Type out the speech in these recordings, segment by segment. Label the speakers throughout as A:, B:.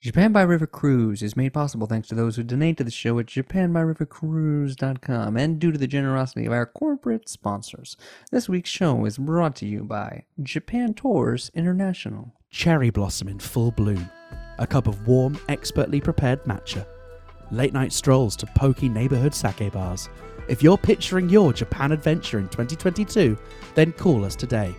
A: Japan by River Cruise is made possible thanks to those who donate to the show at japanbyrivercruise.com and due to the generosity of our corporate sponsors. This week's show is brought to you by Japan Tours International.
B: Cherry blossom in full bloom. A cup of warm, expertly prepared matcha. Late night strolls to pokey neighborhood sake bars. If you're picturing your Japan adventure in 2022, then call us today.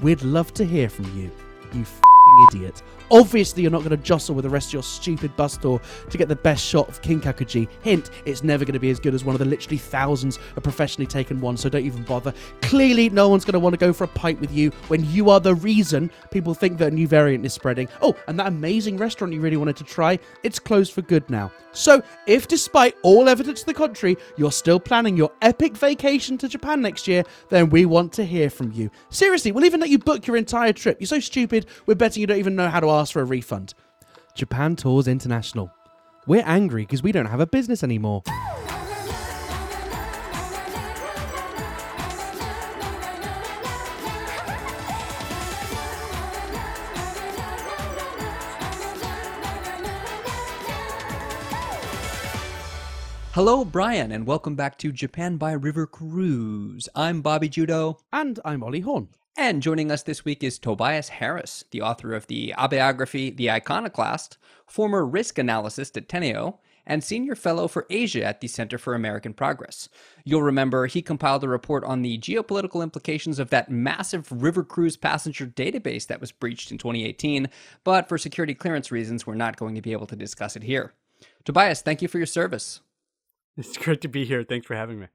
B: We'd love to hear from you, you f***ing idiot. Obviously, you're not going to jostle with the rest of your stupid bus tour to get the best shot of Kinkakuji. Hint, it's never going to be as good as one of the literally thousands of professionally taken ones, so don't even bother. Clearly, no one's going to want to go for a pint with you when you are the reason people think that a new variant is spreading. Oh, and that amazing restaurant you really wanted to try, it's closed for good now. So, if despite all evidence to the contrary, you're still planning your epic vacation to Japan next year, then we want to hear from you. Seriously, we'll even let you book your entire trip. You're so stupid, we're betting you don't even know how to ask for a refund. Japan Tours International. We're angry because we don't have a business anymore.
A: Hello, Brian, and welcome back to Japan by River Cruise. I'm Bobby Judo.
B: And I'm Ollie Horn.
A: And joining us this week is Tobias Harris, the author of the autobiography The Iconoclast, former risk analyst at Teneo, and senior fellow for Asia at the Center for American Progress. You'll remember he compiled a report on the geopolitical implications of that massive river cruise passenger database that was breached in 2018, but for security clearance reasons, we're not going to be able to discuss it here. Tobias, thank you for your service.
C: It's great to be here. Thanks for having me.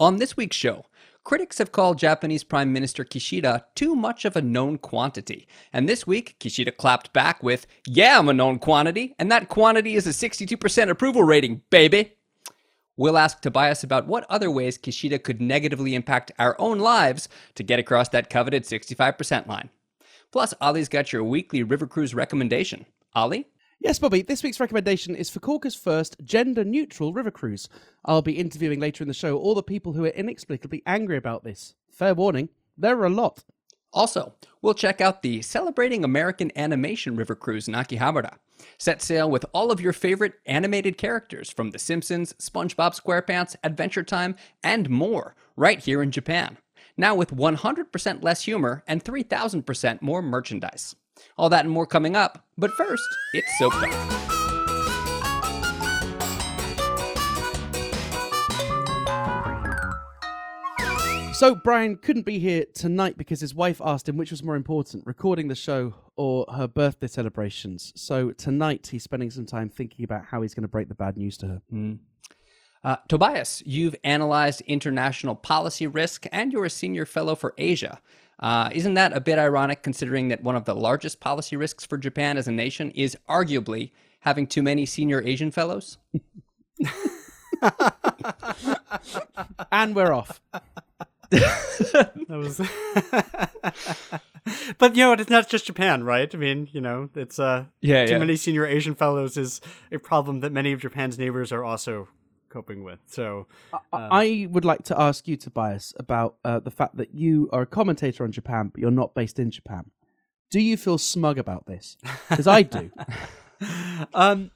A: On this week's show, critics have called Japanese Prime Minister Kishida too much of a known quantity. And this week, Kishida clapped back with, Yeah, I'm a known quantity, and that quantity is a 62% approval rating, baby. We'll ask Tobias about what other ways Kishida could negatively impact our own lives to get across that coveted 65% line. Plus, Ollie's got your weekly river cruise recommendation. Ollie?
B: Yes, Bobby, this week's recommendation is for Corker's first gender neutral river cruise. I'll be interviewing later in the show all the people who are inexplicably angry about this. Fair warning, there are a lot.
A: Also, we'll check out the Celebrating American Animation River Cruise in Akihabara. Set sail with all of your favorite animated characters from The Simpsons, SpongeBob SquarePants, Adventure Time, and more, right here in Japan. Now with 100% less humor and 3,000% more merchandise. All that and more coming up, but first, it's Soap Talk.
B: So, Brian couldn't be here tonight because his wife asked him which was more important, recording the show or her birthday celebrations. So, tonight he's spending some time thinking about how he's going to break the bad news to her.
A: Uh, Tobias, you've analyzed international policy risk and you're a senior fellow for Asia. Uh, isn't that a bit ironic considering that one of the largest policy risks for Japan as a nation is arguably having too many senior Asian fellows?
B: And we're off.
C: That was. but you know, it's not just Japan, right? I mean, you know, it's uh,
A: Yeah,
C: too
A: yeah.
C: many senior Asian fellows is a problem that many of Japan's neighbors are also coping with. So,
B: I would like to ask you, Tobias, about uh, the fact that you are a commentator on Japan, but you're not based in Japan. Do you feel smug about this? Because I do.
C: um,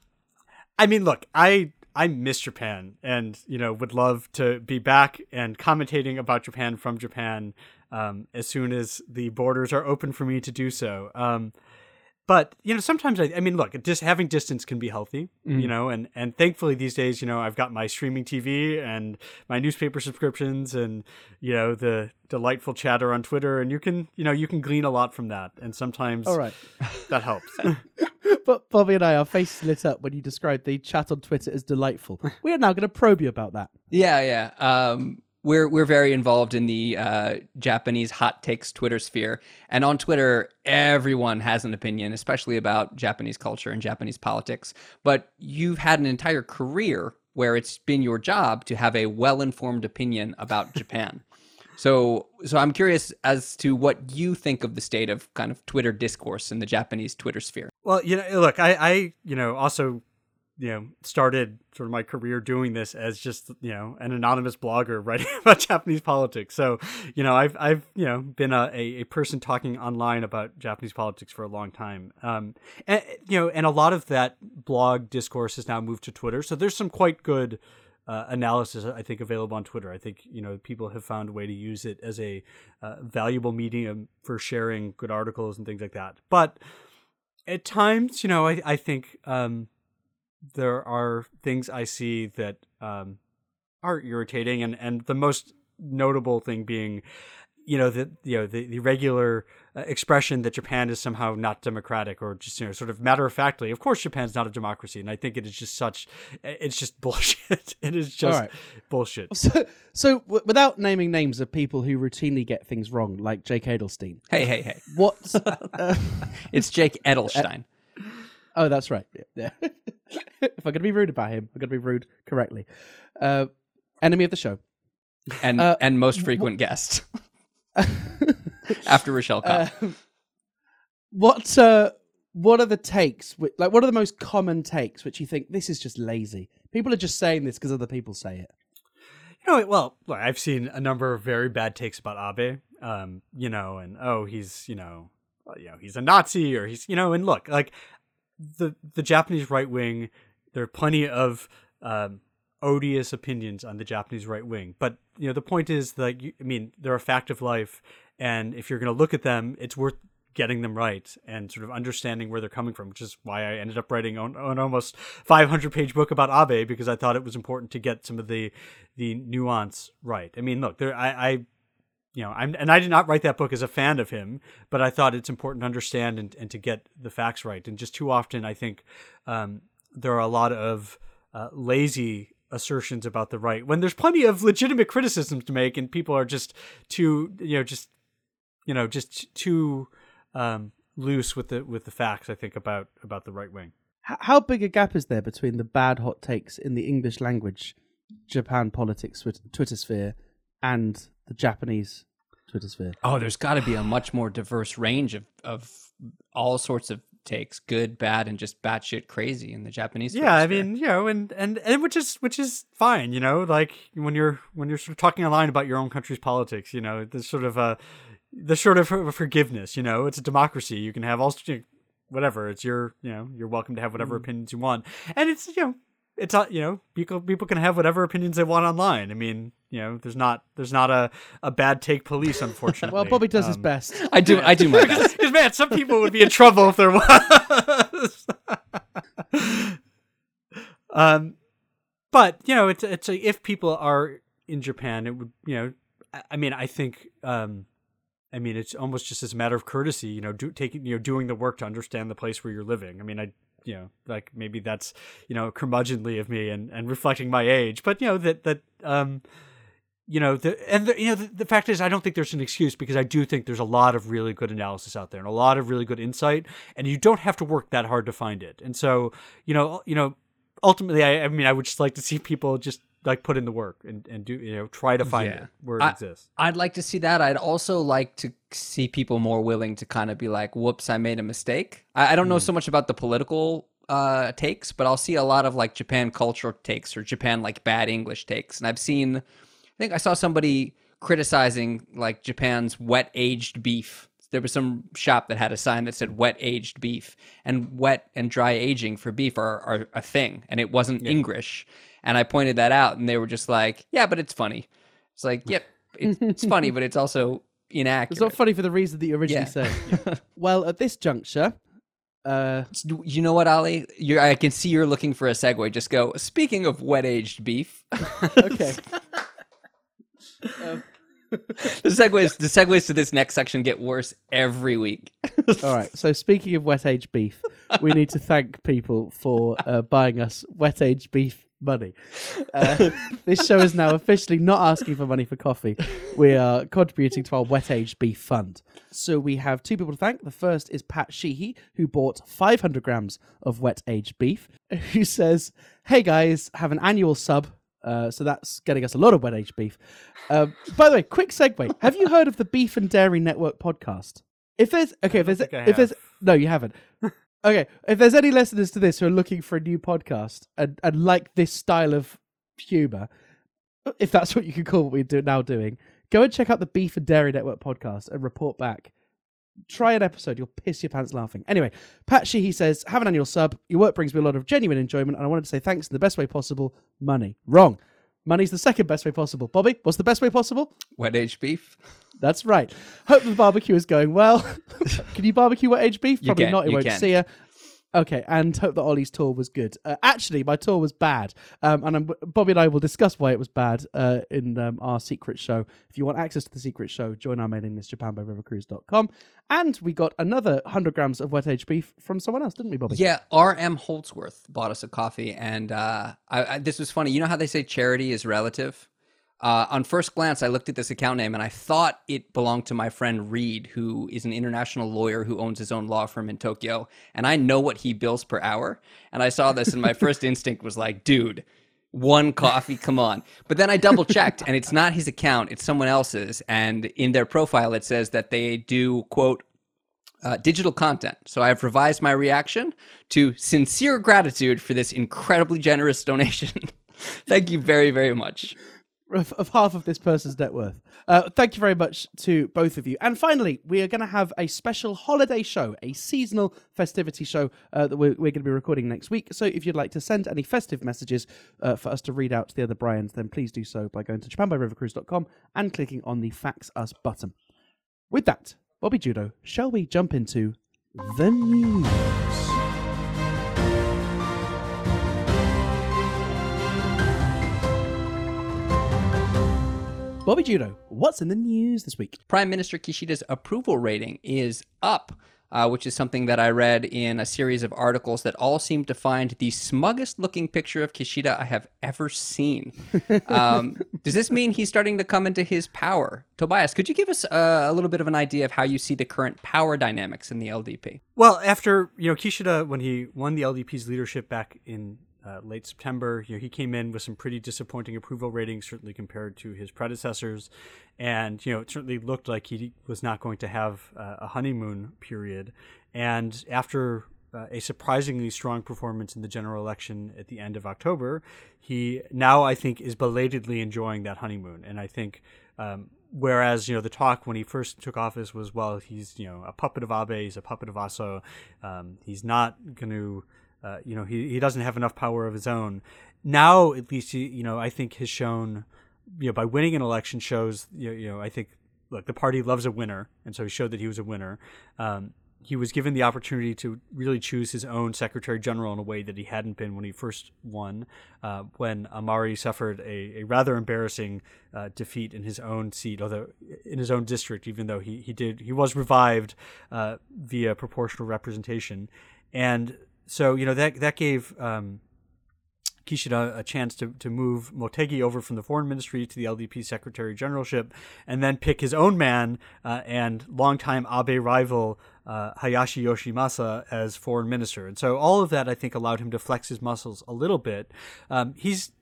C: I mean, look, I I miss Japan, and you know, would love to be back and commentating about Japan from Japan um, as soon as the borders are open for me to do so. Um, but you know, sometimes I, I mean, look, just having distance can be healthy, you know, and and thankfully these days, you know, I've got my streaming TV and my newspaper subscriptions, and you know, the delightful chatter on Twitter, and you can, you know, you can glean a lot from that, and sometimes
B: All right.
C: that helps.
B: But Bobby and I, our faces lit up when you described the chat on Twitter as delightful. We are now going to probe you about that.
A: Yeah, yeah. Um, we're we're very involved in the uh, Japanese hot takes Twitter sphere, and on Twitter, everyone has an opinion, especially about Japanese culture and Japanese politics. But you've had an entire career where it's been your job to have a well-informed opinion about Japan. So, so I'm curious as to what you think of the state of kind of Twitter discourse in the Japanese Twitter sphere.
C: Well, you know, look, I, I, you know, also you know started sort of my career doing this as just you know an anonymous blogger writing about Japanese politics. So you know I've I've you know been a, a, person talking online about Japanese politics for a long time. Um, and you know and a lot of that blog discourse has now moved to Twitter. So there's some quite good. Uh, analysis I think available on Twitter. I think you know people have found a way to use it as a uh, valuable medium for sharing good articles and things like that. But at times, you know, I I think um, there are things I see that um, are irritating, and and the most notable thing being, you know, the you know the the regular uh, expression that Japan is somehow not democratic, or just you know sort of matter of factly. Of course, Japan's not a democracy, and I think it is just such, it's just bullshit. it is just
B: right.
C: bullshit.
B: So, so w- without naming names of people who routinely get things wrong, like Jake Edelstein,
A: Hey, hey, hey.
B: what? uh,
A: It's Jake Adelstein.
B: Oh, that's right. Yeah. yeah. if I'm going to be rude about him, I'm going to be rude correctly. Uh, enemy of the show.
A: and
B: Uh,
A: and most frequent guest after Rochelle Kopp.
B: Uh, what uh, what are the takes? whi- Like, what are the most common takes which you think this is just lazy? People are just saying this because other people say it.
C: You know, well, I've seen a number of very bad takes about Abe. Um, you know, and oh, he's you know, well, you know, he's a Nazi, or he's you know, and look, like the the Japanese right wing, there are plenty of um, odious opinions on the Japanese right wing, but you know, the point is that you, I mean, they're a fact of life, and if you're going to look at them, it's worth getting them right and sort of understanding where they're coming from, which is why I ended up writing an, an almost 500 page book about Abe because I thought it was important to get some of the the nuance right. I mean, look, there I, I you know, I'm and I did not write that book as a fan of him, but I thought it's important to understand and, and to get the facts right. And just too often, I think um, there are a lot of uh, lazy assertions about the right when there's plenty of legitimate criticisms to make, and people are just too, you know, just you know, just too um, loose with the with the facts. I think about about the right wing.
B: How big a gap is there between the bad hot takes in the English language Japan politics Twitter, Twitter sphere and the Japanese Twitter sphere?
A: Oh, there's got to be a much more diverse range of of all sorts of takes, good, bad, and just batshit crazy in the Japanese.
C: yeah i mean you know and, and and which is which is fine you know like when you're when you're sort of talking online about your own country's politics you know there's sort of a the sort of forgiveness you know it's a democracy you can have all you know, whatever it's your you know you're welcome to have whatever mm. opinions you want and it's you know it's not you know people people can have whatever opinions they want online i mean you know there's not there's not a a bad take police unfortunately
B: Well, Bobby does his
C: Um,
B: best.
A: I do. I do my best.
C: because man, some people would be in trouble if there was. um, but you know, it's it's a, if people are in Japan, it would you know, I, I mean, I think, um, I mean, it's almost just as a matter of courtesy, you know, do taking you know doing the work to understand the place where you're living. I mean, I you know, like maybe that's you know curmudgeonly of me and and reflecting my age, but you know that that um you know the and the, you know the, the fact is i don't think there's an excuse because i do think there's a lot of really good analysis out there and a lot of really good insight and you don't have to work that hard to find it. And so you know you know ultimately i, I mean i would just like to see people just like put in the work and, and do you know try to find
A: Yeah.
C: it where it
A: I-
C: exists
A: I'd like to see that. I'd also like to see people more willing to kind of be like, "Whoops, I made a mistake." I, I don't know so much about the political uh, takes, but I'll see a lot of like Japan culture takes or Japan like bad English takes, and I've seen. I think I saw somebody criticizing like Japan's wet aged beef. There was some shop that had a sign that said wet aged beef, and wet and dry aging for beef are, are a thing, and it wasn't English. And I pointed that out, and they were just like, "Yeah, but it's funny." It's like, yep, it's, it's funny, but it's also inaccurate.
B: It's not funny for the reason that you originally
A: Yeah.
B: said. well, at this juncture, uh,
A: You know what, Ollie? You're, I can see you're looking for a segue. Just go. Speaking of wet aged beef,
B: okay.
A: the segues the segues to this next section get worse every week.
B: All right. So speaking of wet aged beef, we need to thank people for uh, buying us wet aged beef money. Uh, this show is now officially not asking for money for coffee. We are contributing to our wet aged beef fund. So we have two people to thank. The first is Pat Sheehy, who bought 500 grams of wet aged beef, who says, "Hey guys, have an annual sub." Uh, so that's getting us a lot of wet aged beef. Um, by the way, quick segue. Have you heard of the Beef and Dairy Network podcast? If there's okay, if there's if there's no, you haven't. Okay, if there's any listeners to this who are looking for a new podcast and, and like this style of humor, if that's what you can call what we're do, now doing, go and check out the Beef and Dairy Network podcast and report back. Try an episode, you'll piss your pants laughing. Anyway, Pat Sheehy says, Have an annual sub. Your work brings me a lot of genuine enjoyment, and I wanted to say thanks in the best way possible money. Wrong. Money's the second best way possible. Bobby, what's the best way possible?
A: Wet aged beef.
B: That's right. Hope the barbecue is going well. can you barbecue wet aged beef?
A: You
B: Probably
A: can,
B: not. It
A: you
B: won't
A: can.
B: see ya. Okay, and hope that Ollie's tour was good. Uh, actually, my tour was bad, um, and I'm, Bobby and I will discuss why it was bad uh, in um, our secret show. If you want access to the secret show, join our mailing list, japanbyrivercruise.com. And we got another 100 grams of wet aged beef from someone else, didn't we, Bobby?
A: Yeah, R.M. Holtzworth bought us a coffee, and uh, I, I, this was funny. You know how they say charity is relative? Uh, on first glance, I looked at this account name and I thought it belonged to my friend Reed, who is an international lawyer who owns his own law firm in Tokyo. And I know what he bills per hour. And I saw this, and my first instinct was like, dude, one coffee, come on. But then I double checked, and it's not his account, it's someone else's. And in their profile, it says that they do, quote, uh, digital content. So I've revised my reaction to sincere gratitude for this incredibly generous donation. Thank you very, very much.
B: Of, of half of this person's net worth. Uh, thank you very much to both of you. And finally, we are going to have a special holiday show, a seasonal festivity show uh, that we're, we're going to be recording next week. So if you'd like to send any festive messages uh, for us to read out to the other Brians, then please do so by going to japanbyrivercruise.com and clicking on the Fax Us button. With that, Bobby Judo, shall we jump into the news? Bobby Judo, what's in the news this week?
A: Prime Minister Kishida's approval rating is up, uh, which is something that I read in a series of articles that all seem to find the smuggest looking picture of Kishida I have ever seen. Um, does this mean he's starting to come into his power? Tobias, could you give us uh, a little bit of an idea of how you see the current power dynamics in the LDP?
C: Well, after you know Kishida, when he won the LDP's leadership back in uh, late September, you know he came in with some pretty disappointing approval ratings, certainly compared to his predecessors, and you know it certainly looked like he was not going to have uh, a honeymoon period. And after uh, a surprisingly strong performance in the general election at the end of October, he now I think is belatedly enjoying that honeymoon, and I think. Um, whereas you know the talk when he first took office was well he's you know a puppet of Abe he's a puppet of Aso um, he's not going to uh, you know he, he doesn't have enough power of his own. Now at least he, you know I think has shown you know by winning an election shows you know, you know I think look the party loves a winner and so he showed that he was a winner. Um, he was given the opportunity to really choose his own secretary general in a way that he hadn't been when he first won, uh, when Amari suffered a, a rather embarrassing uh, defeat in his own seat, although in his own district, even though he, he did he was revived uh, via proportional representation, and so you know that that gave. Um, Kishida a chance to, to move Motegi over from the foreign ministry to the LDP secretary generalship, and then pick his own man uh, and longtime Abe rival uh, Hayashi Yoshimasa as foreign minister. And so all of that, I think, allowed him to flex his muscles a little bit. Um, he's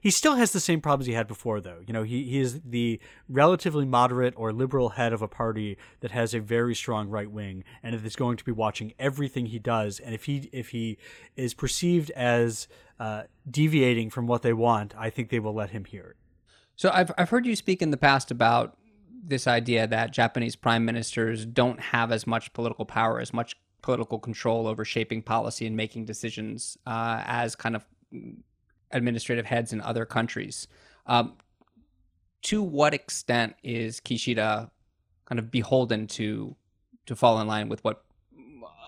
C: he still has the same problems he had before, though. You know, he, he is the relatively moderate or liberal head of a party that has a very strong right wing, and is going to be watching everything he does. And if he if he is perceived as uh, deviating from what they want, I think they will let him hear it.
A: So I've I've heard you speak in the past about this idea that Japanese prime ministers don't have as much political power, as much political control over shaping policy and making decisions uh, as kind of administrative heads in other countries. Um, to what extent is Kishida kind of beholden to to fall in line with what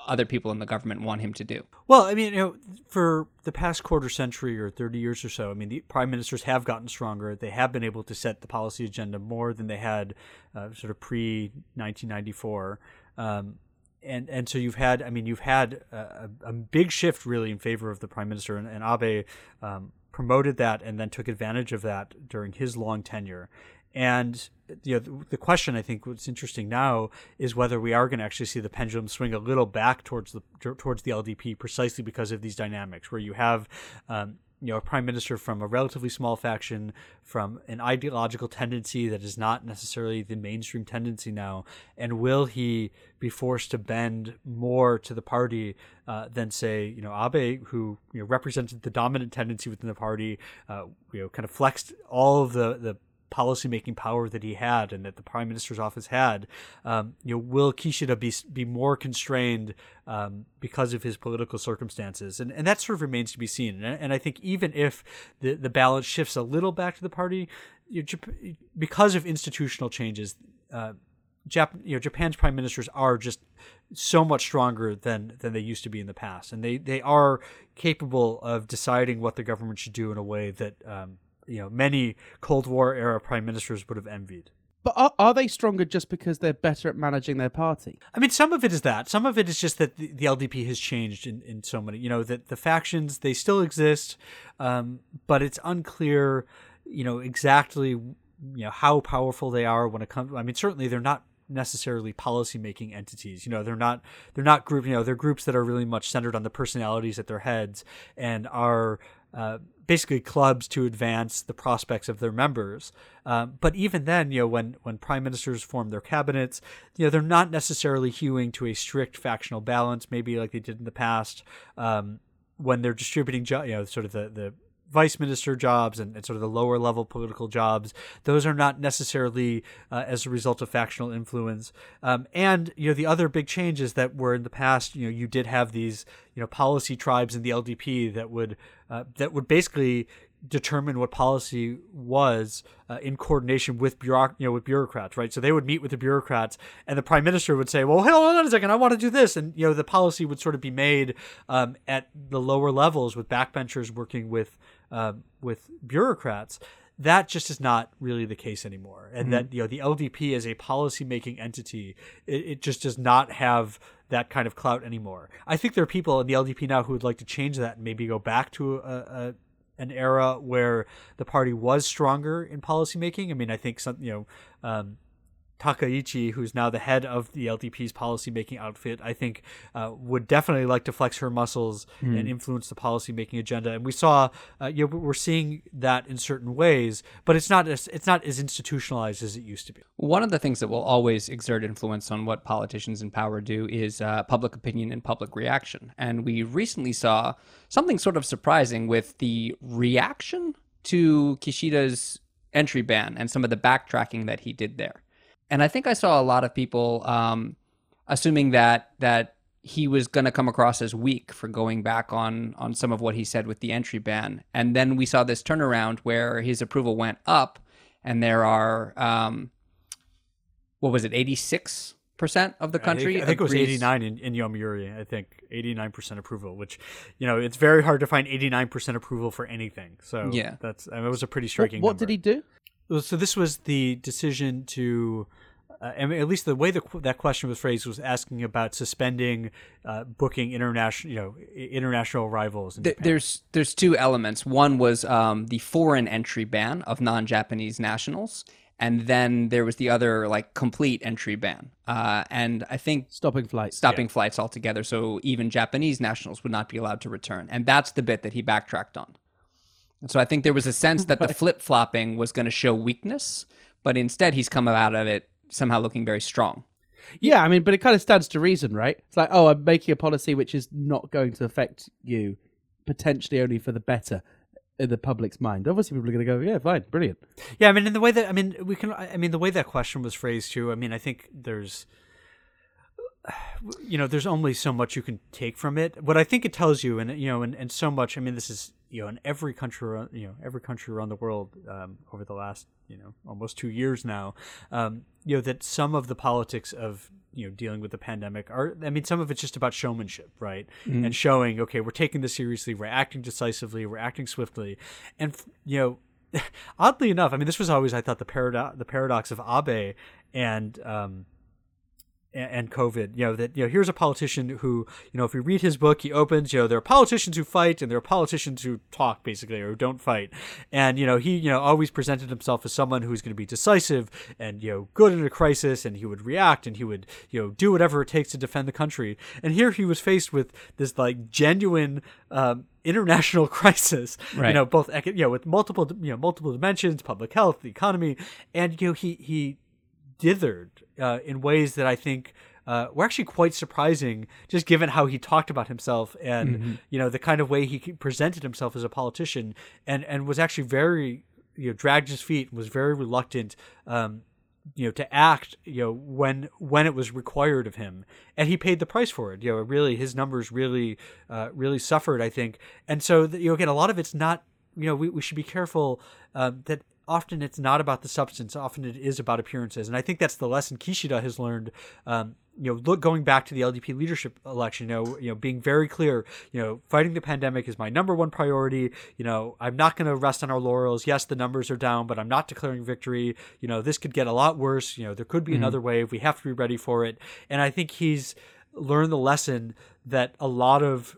A: other people in the government want him to do?
C: Well, I mean, you know, for the past quarter century or 30 years or so, I mean, the prime ministers have gotten stronger. They have been able to set the policy agenda more than they had uh, sort of pre 1994. Um, and and so you've had, I mean, you've had a, a big shift really in favor of the prime minister, and, and Abe um, promoted that and then took advantage of that during his long tenure. And you know, the, the question I think what's interesting now is whether we are going to actually see the pendulum swing a little back towards the towards the LDP precisely because of these dynamics, where you have um, you know a prime minister from a relatively small faction, from an ideological tendency that is not necessarily the mainstream tendency now, and will he be forced to bend more to the party uh, than say you know Abe, who you know represented the dominant tendency within the party, uh, you know kind of flexed all of the the policymaking power that he had and that the prime minister's office had, um, you know, will Kishida be be more constrained um, because of his political circumstances? And and that sort of remains to be seen. And, and I think even if the the balance shifts a little back to the party, you know, because of institutional changes. Uh, Jap- you know, Japan's prime ministers are just so much stronger than than they used to be in the past, and they they are capable of deciding what the government should do in a way that um, you know many Cold War era prime ministers would have envied.
B: But are, are they stronger just because they're better at managing their party?
C: I mean, some of it is that. Some of it is just that the, the LDP has changed in, in so many. You know, that the factions they still exist, um, but it's unclear. You know exactly you know how powerful they are when it comes. I mean, certainly they're not necessarily policy making entities you know they're not they're not group you know they're groups that are really much centered on the personalities at their heads and are uh, basically clubs to advance the prospects of their members. Um, but even then, you know, when when prime ministers form their cabinets, you know, they're not necessarily hewing to a strict factional balance, maybe like they did in the past. Um, when they're distributing, you know, sort of the the vice minister jobs and, and, sort of the lower level political jobs. Those are not necessarily uh, as a result of factional influence. Um, and you know the other big changes that were in the past. You know you did have these you know policy tribes in the LDP that would uh, that would basically determine what policy was uh, in coordination with bureauc- you know with bureaucrats right so they would meet with the bureaucrats and the prime minister would say well hold on a second i want to do this and you know the policy would sort of be made um, at the lower levels with backbenchers working with uh, with bureaucrats. That just is not really the case anymore, and mm-hmm. that you know the LDP as a policy making entity, it, it just does not have that kind of clout anymore. I think there are people in the LDP now who would like to change that and maybe go back to a, a an era where the party was stronger in policymaking. I mean, I think some, you know, um, Takaichi, who's now the head of the LDP's policymaking outfit, I think uh, would definitely like to flex her muscles mm. and influence the policymaking agenda. And we saw, uh, you know, we're seeing that in certain ways, but it's not as, it's not as institutionalized as it used to be.
A: One of the things that will always exert influence on what politicians in power do is uh, public opinion and public reaction. And we recently saw something sort of surprising with the reaction to Kishida's entry ban and some of the backtracking that he did there and I think I saw a lot of people um, assuming that that he was going to come across as weak for going back on on some of what he said with the entry ban, and then we saw this turnaround where his approval went up, and there are um, what was it, eighty six percent of the country.
C: I think, I think it was eighty nine in, in Yomiuri. I think eighty nine percent approval, which you know it's very hard to find eighty nine percent approval for anything. So yeah, that's I mean, it was a pretty striking.
B: What, what did he do?
C: So this was the decision to, uh, I mean, at least the way the, that question was phrased was asking about suspending uh, booking international, you know, international arrivals.
A: Th- there's there's two elements. One was um, the foreign entry ban of non-Japanese nationals, and then there was the other like complete entry ban. Uh, and I think
B: stopping flights,
A: stopping yeah. flights altogether. So even Japanese nationals would not be allowed to return, and that's the bit that he backtracked on. And so I think there was a sense that the flip flopping was going to show weakness, but instead he's come out of it somehow looking very strong.
B: Yeah, I mean, but it kind of stands to reason, right? It's like, oh, I'm making a policy which is not going to affect you, potentially only for the better in the public's mind. Obviously, people are going to go, yeah, fine, brilliant.
C: Yeah, I mean, in the way that I mean, we can. I mean, the way that question was phrased too. I mean, I think there's you know there's only so much you can take from it what i think it tells you and you know and, and so much i mean this is you know in every country around, you know every country around the world um, over the last you know almost two years now um, you know that some of the politics of you know dealing with the pandemic are i mean some of it's just about showmanship right mm-hmm. and showing okay we're taking this seriously we're acting decisively we're acting swiftly and you know oddly enough i mean this was always i thought the paradox the paradox of abe and um, and COVID. You know that you know here's a politician who you know if you read his book, he opens you know there are politicians who fight and there are politicians who talk basically or who don't fight, and you know he you know always presented himself as someone who's going to be decisive and you know good in a crisis and he would react and he would you know do whatever it takes to defend the country. And here he was faced with this like genuine. Um, international crisis.
A: Right.
C: You know, both you know with multiple you know multiple dimensions, public health, the economy, and you know he he dithered uh, in ways that I think. Uh, were actually quite surprising, just given how he talked about himself and you know the kind of way he presented himself as a politician, and and was actually very you know dragged his feet and was very reluctant um, you know to act you know when when it was required of him. And he paid the price for it. You know really his numbers really uh, really suffered i think. And so you know again a lot of it's not you know we, we should be careful um, that often it's not about the substance often it is about appearances and i think that's the lesson kishida has learned um, you know, look going back to the LDP leadership election, you know, you know, being very clear, you know, fighting the pandemic is my number one priority. You know, I'm not going to rest on our laurels. Yes, the numbers are down, but I'm not declaring victory. You know, this could get a lot worse. You know, there could be another wave. We have to be ready for it. And I think he's learned the lesson that a lot of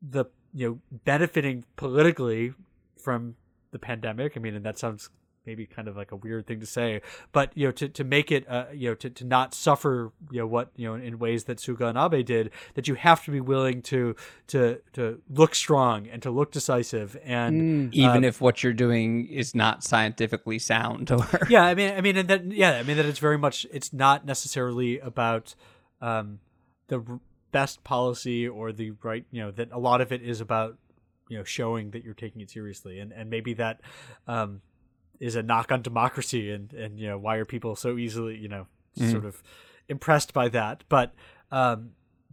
C: the you know benefiting politically from the pandemic. I mean, and that sounds maybe kind of like a weird thing to say, but you know, to, to make it, uh, you know, to, to not suffer, you know, what you know, in ways that Suga and Abe did, that you have to be willing to to to look strong and to look decisive, and
A: Even if what you're doing is not scientifically sound or
C: yeah, I mean, I mean, and that yeah, I mean that it's very much it's not necessarily about um, the best policy or the right, you know, that a lot of it is about you know showing that you're taking it seriously, and and maybe that um, is a knock on democracy, and and you know why are people so easily you know sort of impressed by that, but um,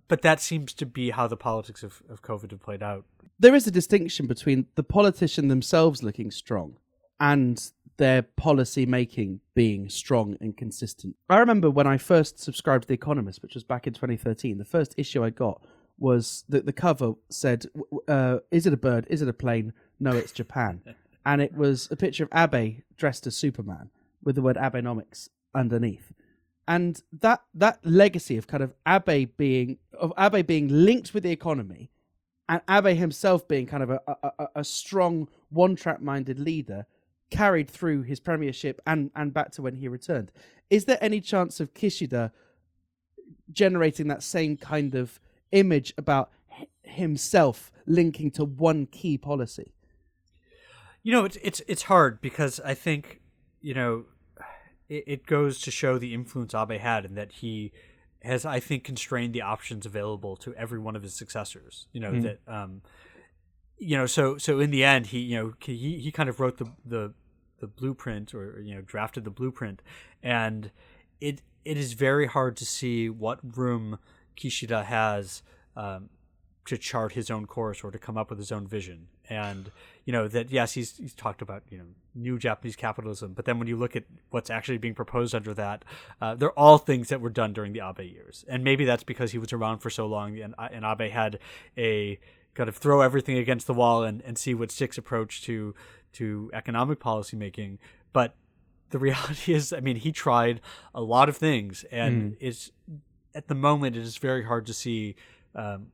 C: but that seems to be how the politics of, of COVID have played out.
B: there is a distinction between the politician themselves looking strong and their policy making being strong and consistent. I remember when I first subscribed to The Economist, which was back in 2013, the first issue I got was that the cover said, uh, Is it a bird? Is it a plane? No, it's Japan. and it was a picture of Abe dressed as Superman with the word Abenomics underneath. And that that legacy of kind of Abe being of Abe being linked with the economy and Abe himself being kind of a, a, a- a strong one track minded leader carried through his premiership and, and back to when he returned. Is there any chance of Kishida generating that same kind of image about himself linking to one key policy?
C: You know, it's it's it's hard because I think you know it, it goes to show the influence Abe had and that he has, I think, constrained the options available to every one of his successors. You know that, um, you know, so so in the end, he you know he he kind of wrote the the the blueprint or you know drafted the blueprint, and it it is very hard to see what room Kishida has. Um, to chart his own course or to come up with his own vision. And you know that yes, he's he's talked about you know new Japanese capitalism, but then when you look at what's actually being proposed under that, uh, they're all things that were done during the Abe years. And maybe that's because he was around for so long, and and Abe had a kind of throw everything against the wall and, and see what sticks approach to to economic policy making. But the reality is, I mean, he tried a lot of things, and it's at the moment it is very hard to see um,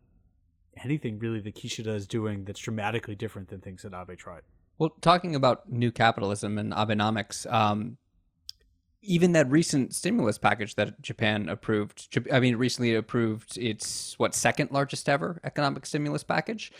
C: anything really that Kishida is doing that's dramatically different than things that Abe tried.
A: Well, talking about new capitalism and Abenomics, um, even that recent stimulus package that Japan approved, I mean, recently approved its what second largest ever economic stimulus package.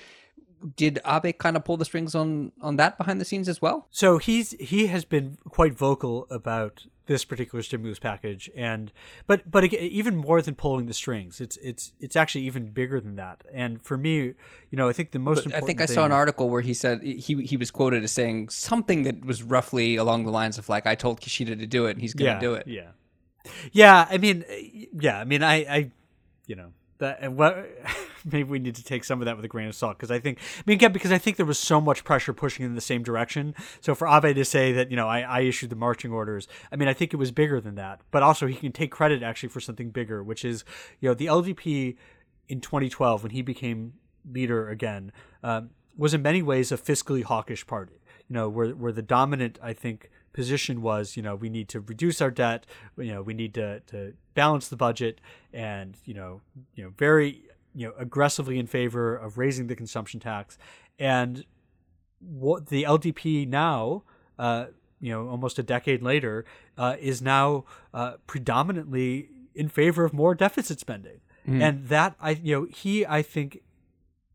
A: Did Abe kind of pull the strings on on that behind the scenes as well?
C: So he's he has been quite vocal about this particular stimulus package, and but but again, even more than pulling the strings, it's it's it's actually even bigger than that. And for me, you know, I think the most
A: I think I saw an article where he said he he was quoted as saying something that was roughly along the lines of like, "I told Kishida to do it, and he's going to
C: yeah,
A: do it."
C: Yeah, yeah. I mean, yeah. I mean, I, I, you know, that and what maybe we need to take some of that with a grain of salt because I think, I mean, again, because I think there was so much pressure pushing in the same direction. So for Abe to say that, you know, I, I issued the marching orders, I mean, I think it was bigger than that. But also, he can take credit actually for something bigger, which is, you know, the LDP in 2012 when he became leader again um, was in many ways a fiscally hawkish party. You know, where where the dominant, I think, position was, you know, we need to reduce our debt, you know, we need to, to balance the budget, and you know, you know, very you know aggressively in favor of raising the consumption tax, and what the LDP now. Uh, you know, almost a decade later, uh, is now uh, predominantly in favor of more deficit spending, and that I, you know, he I think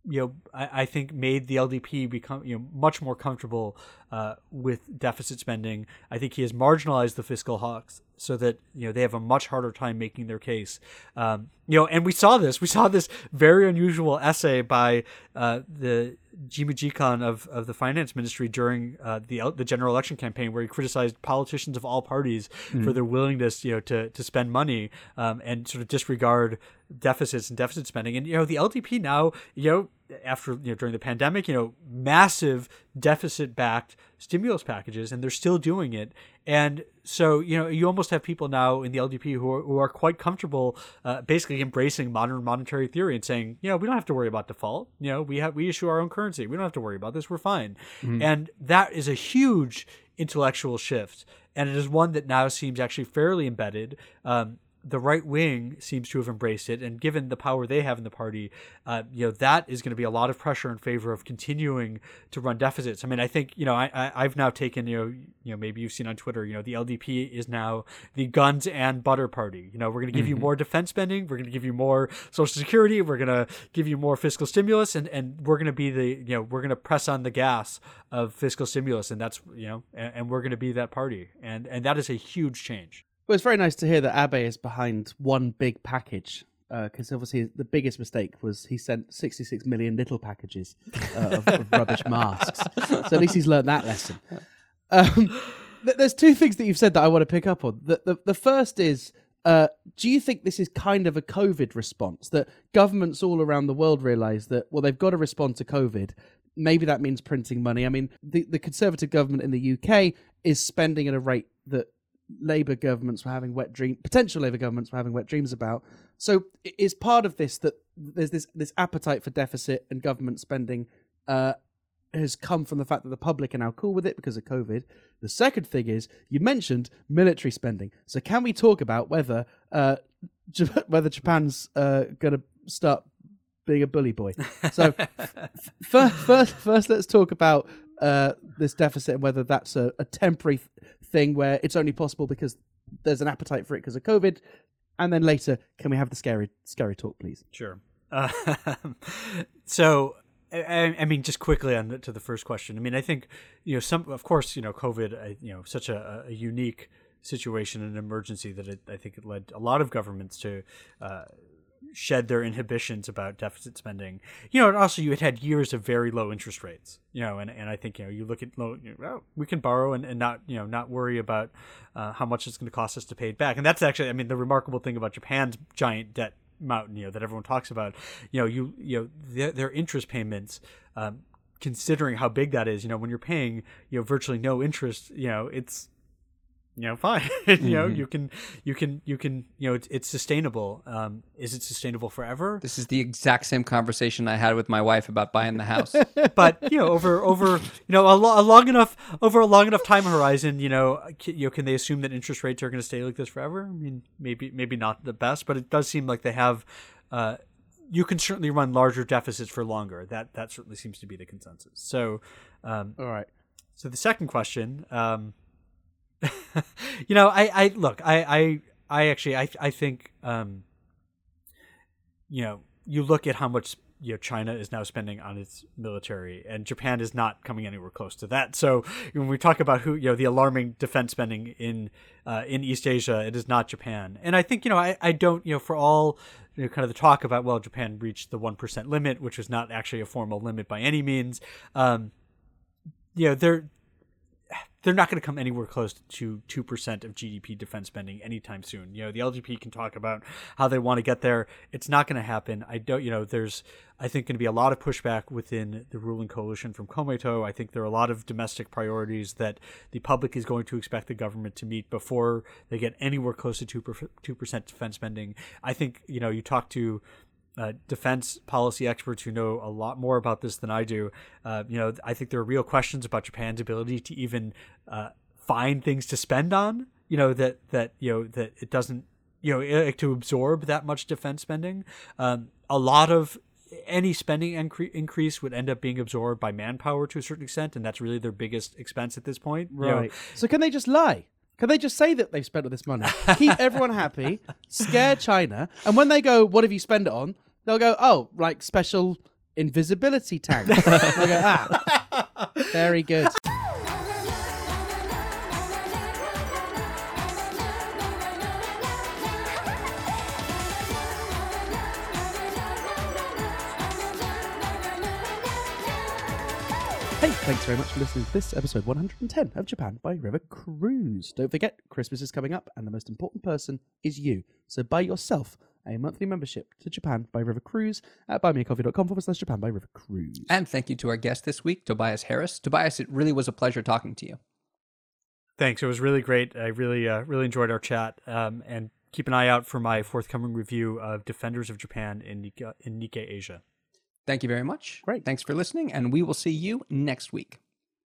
C: you know, I, I think made the LDP become you know much more comfortable uh, with deficit spending. I think he has marginalized the fiscal hawks so that you know they have a much harder time making their case. Um, you know, and we saw this. We saw this very unusual essay by uh, the Jimmy of, of the finance ministry during uh, the the general election campaign, where he criticized politicians of all parties mm-hmm. for their willingness, you know, to to spend money um, and sort of disregard deficits and deficit spending. And you know, the LDP now, you know, after you know during the pandemic, you know, massive deficit backed stimulus packages, and they're still doing it. And so, you know, you almost have people now in the LDP who are, who are quite comfortable, uh, basically embracing modern monetary theory and saying, you know, we don't have to worry about default. You know, we have we issue our own currency. We don't have to worry about this. We're fine. Mm-hmm. And that is a huge intellectual shift, and it is one that now seems actually fairly embedded. Um, the right wing seems to have embraced it, and given the power they have in the party, uh, you know that is going to be a lot of pressure in favor of continuing to run deficits. I mean, I think you know I, I have now taken you know you know maybe you've seen on Twitter you know the LDP is now the guns and butter party. You know we're going to give mm-hmm. you more defense spending, we're going to give you more social security, we're going to give you more fiscal stimulus, and and we're going to be the you know we're going to press on the gas of fiscal stimulus, and that's you know and, and we're going to be that party, and and that is a huge change.
B: Well, it's very nice to hear that Abe is behind one big package because uh, obviously the biggest mistake was he sent 66 million little packages uh, of, of, rubbish masks. So at least he's learned that lesson. Um, th- there's two things that you've said that I want to pick up on. The, the, the first is uh, do you think this is kind of a COVID response that governments all around the world realize that, well, they've got to respond to COVID? Maybe that means printing money. I mean, the, the Conservative government in the UK is spending at a rate that Labour governments were having wet dream, potential Labour governments were having wet dreams about. So is part of this that there's this this appetite for deficit and government spending uh, has come from the fact that the public are now cool with it because of COVID. The second thing is you mentioned military spending. So can we talk about whether uh, whether Japan's uh, going to start being a bully boy? So first, first, first, let's talk about uh, this deficit and whether that's a, a temporary thing where it's only possible because there's an appetite for it because of COVID. And then later, can we have the scary scary talk, please?
C: Sure. Uh, so, I, I, mean, just quickly on to the first question. I mean, I think you know some, of course, you know, COVID, you know, such a, a unique situation and emergency that it, I think it led a lot of governments to uh, shed their inhibitions about deficit spending. You know, and also you had had years of very low interest rates. You know, and, and I think you know you look at low, you know, oh, we can borrow and, and not you know not worry about uh, how much it's going to cost us to pay it back. And that's actually, I mean, the remarkable thing about Japan's giant debt mountain, you know, that everyone talks about. You know, you you know their, their interest payments. Um, considering how big that is, you know, when you're paying, you know, virtually no interest, you know, it's you know fine. You know mm-hmm. you can you can you can you know it's, it's sustainable. Um, is it sustainable forever?
A: This is the exact same conversation i had with my wife about buying the house.
C: But you know over over you know a, lo- a, long enough over a long enough time horizon you know can, you know can they assume that interest rates are going to stay like this forever? I mean maybe maybe not the best but it does seem like they have uh, you can certainly run larger deficits for longer. That that certainly seems to be the consensus. So um,
B: all right.
C: so the second question um, you know, I, I look, I, I, I actually, I, I think, um, you know, you look at how much you know China is now spending on its military, and Japan is not coming anywhere close to that. So when we talk about who you know the alarming defense spending in uh, in East Asia, it is not Japan. And I think you know I, I don't you know for all you know, kind of the talk about well Japan reached the one percent limit, which was not actually a formal limit by any means. Um, you know there they're not going to come anywhere close to 2% of GDP defense spending anytime soon. You know, the LDP can talk about how they want to get there. It's not going to happen. I don't, you know, there's, I think, going to be a lot of pushback within the ruling coalition from Komeito. I think there are a lot of domestic priorities that the public is going to expect the government to meet before they get anywhere close to 2%, 2% defense spending. I think, you know, you talk to, uh, defense policy experts who know a lot more about this than I do. Uh, you know, I think there are real questions about Japan's ability to even uh, find things to spend on. You know that that you know that it doesn't you know to absorb that much defense spending. Um, a lot of any spending incre- increase would end up being absorbed by manpower to a certain extent, and that's really their biggest expense at this point.
B: Right. You know, so can they just lie? Can they just say that they've spent all this money, keep everyone happy, scare China, and when they go, "What have you spent it on?" They'll go, oh, like special invisibility tank. Look at that. Very good. Hey, thanks very much for listening to this episode 110 of Japan by River Cruise. Don't forget, Christmas is coming up, and the most important person is you. So buy yourself a monthly membership to Japan by River Cruise at buymeacoffee.com forward slash Japan by River Cruise.
A: And thank you to our guest this week, Tobias Harris. Tobias, it really was a pleasure talking to you.
C: Thanks. It was really great. I really, uh, really enjoyed our chat. Um, and keep an eye out for my forthcoming review of Defenders of Japan in Nikkei, in Nikkei Asia.
A: Thank you very much.
B: Great.
A: Thanks for listening, and we will see you next week.